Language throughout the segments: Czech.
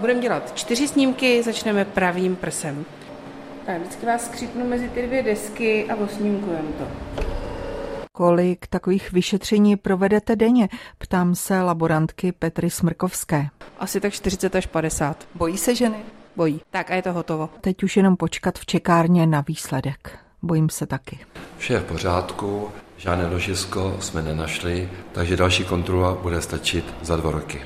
Budeme dělat čtyři snímky, začneme pravým prsem. Tak, vždycky vás skřípnu mezi ty dvě desky a osnímkujeme to. Kolik takových vyšetření provedete denně? Ptám se laborantky Petry Smrkovské. Asi tak 40 až 50. Bojí se ženy? Bojí. Tak a je to hotovo. Teď už jenom počkat v čekárně na výsledek. Bojím se taky. Vše je v pořádku, žádné ložisko jsme nenašli, takže další kontrola bude stačit za dva roky.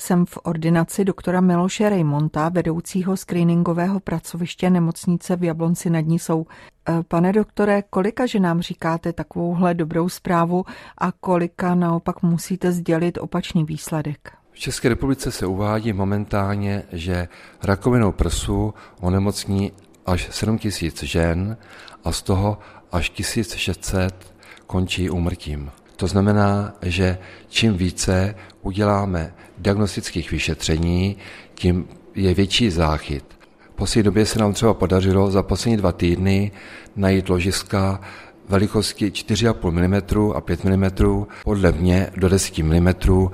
Jsem v ordinaci doktora Miloše Rejmonta, vedoucího screeningového pracoviště nemocnice v Jablonci nad Nisou. E, pane doktore, kolika ženám říkáte takovouhle dobrou zprávu a kolika naopak musíte sdělit opačný výsledek? V České republice se uvádí momentálně, že rakovinou prsu onemocní až 7 tisíc žen a z toho až 1600 končí úmrtím. To znamená, že čím více uděláme diagnostických vyšetření, tím je větší záchyt. V poslední době se nám třeba podařilo za poslední dva týdny najít ložiska velikosti 4,5 mm a 5 mm, podle mě do 10 mm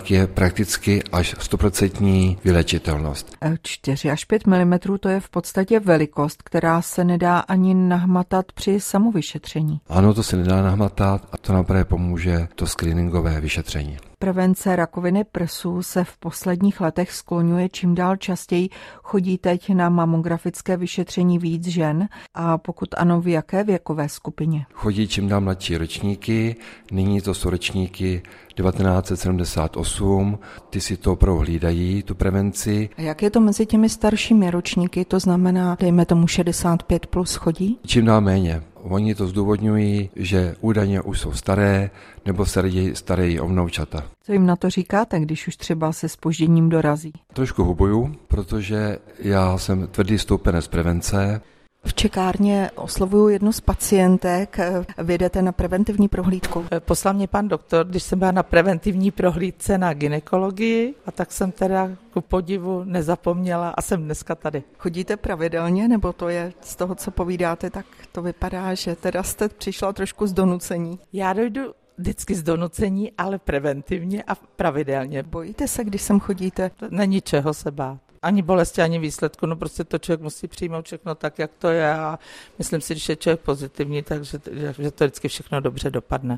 je prakticky až 100% vylečitelnost. 4 až 5 mm to je v podstatě velikost, která se nedá ani nahmatat při samovyšetření. Ano, to se nedá nahmatat a to nám právě pomůže to screeningové vyšetření. Prevence rakoviny prsu se v posledních letech skloňuje čím dál častěji. Chodí teď na mamografické vyšetření víc žen a pokud ano, v jaké věkové skupině? Chodí čím dál mladší ročníky, nyní to jsou ročníky 1978, ty si to opravdu hlídají, tu prevenci. A jak je to mezi těmi staršími ročníky, to znamená, dejme tomu 65 plus chodí? Čím dál méně. Oni to zdůvodňují, že údajně už jsou staré, nebo se raději starají o vnoučata. Co jim na to říkáte, když už třeba se spožděním dorazí? Trošku hubuju, protože já jsem tvrdý stoupenec prevence. V čekárně oslovuju jednu z pacientek. Vyjedete na preventivní prohlídku? Poslal mě pan doktor, když jsem byla na preventivní prohlídce na ginekologii a tak jsem teda ku podivu nezapomněla a jsem dneska tady. Chodíte pravidelně, nebo to je z toho, co povídáte, tak to vypadá, že teda jste přišla trošku z donucení? Já dojdu vždycky z donucení, ale preventivně a pravidelně. Bojíte se, když sem chodíte? Není čeho se bát ani bolesti, ani výsledku, no prostě to člověk musí přijmout všechno tak, jak to je a myslím si, že je člověk pozitivní, takže že to vždycky všechno dobře dopadne.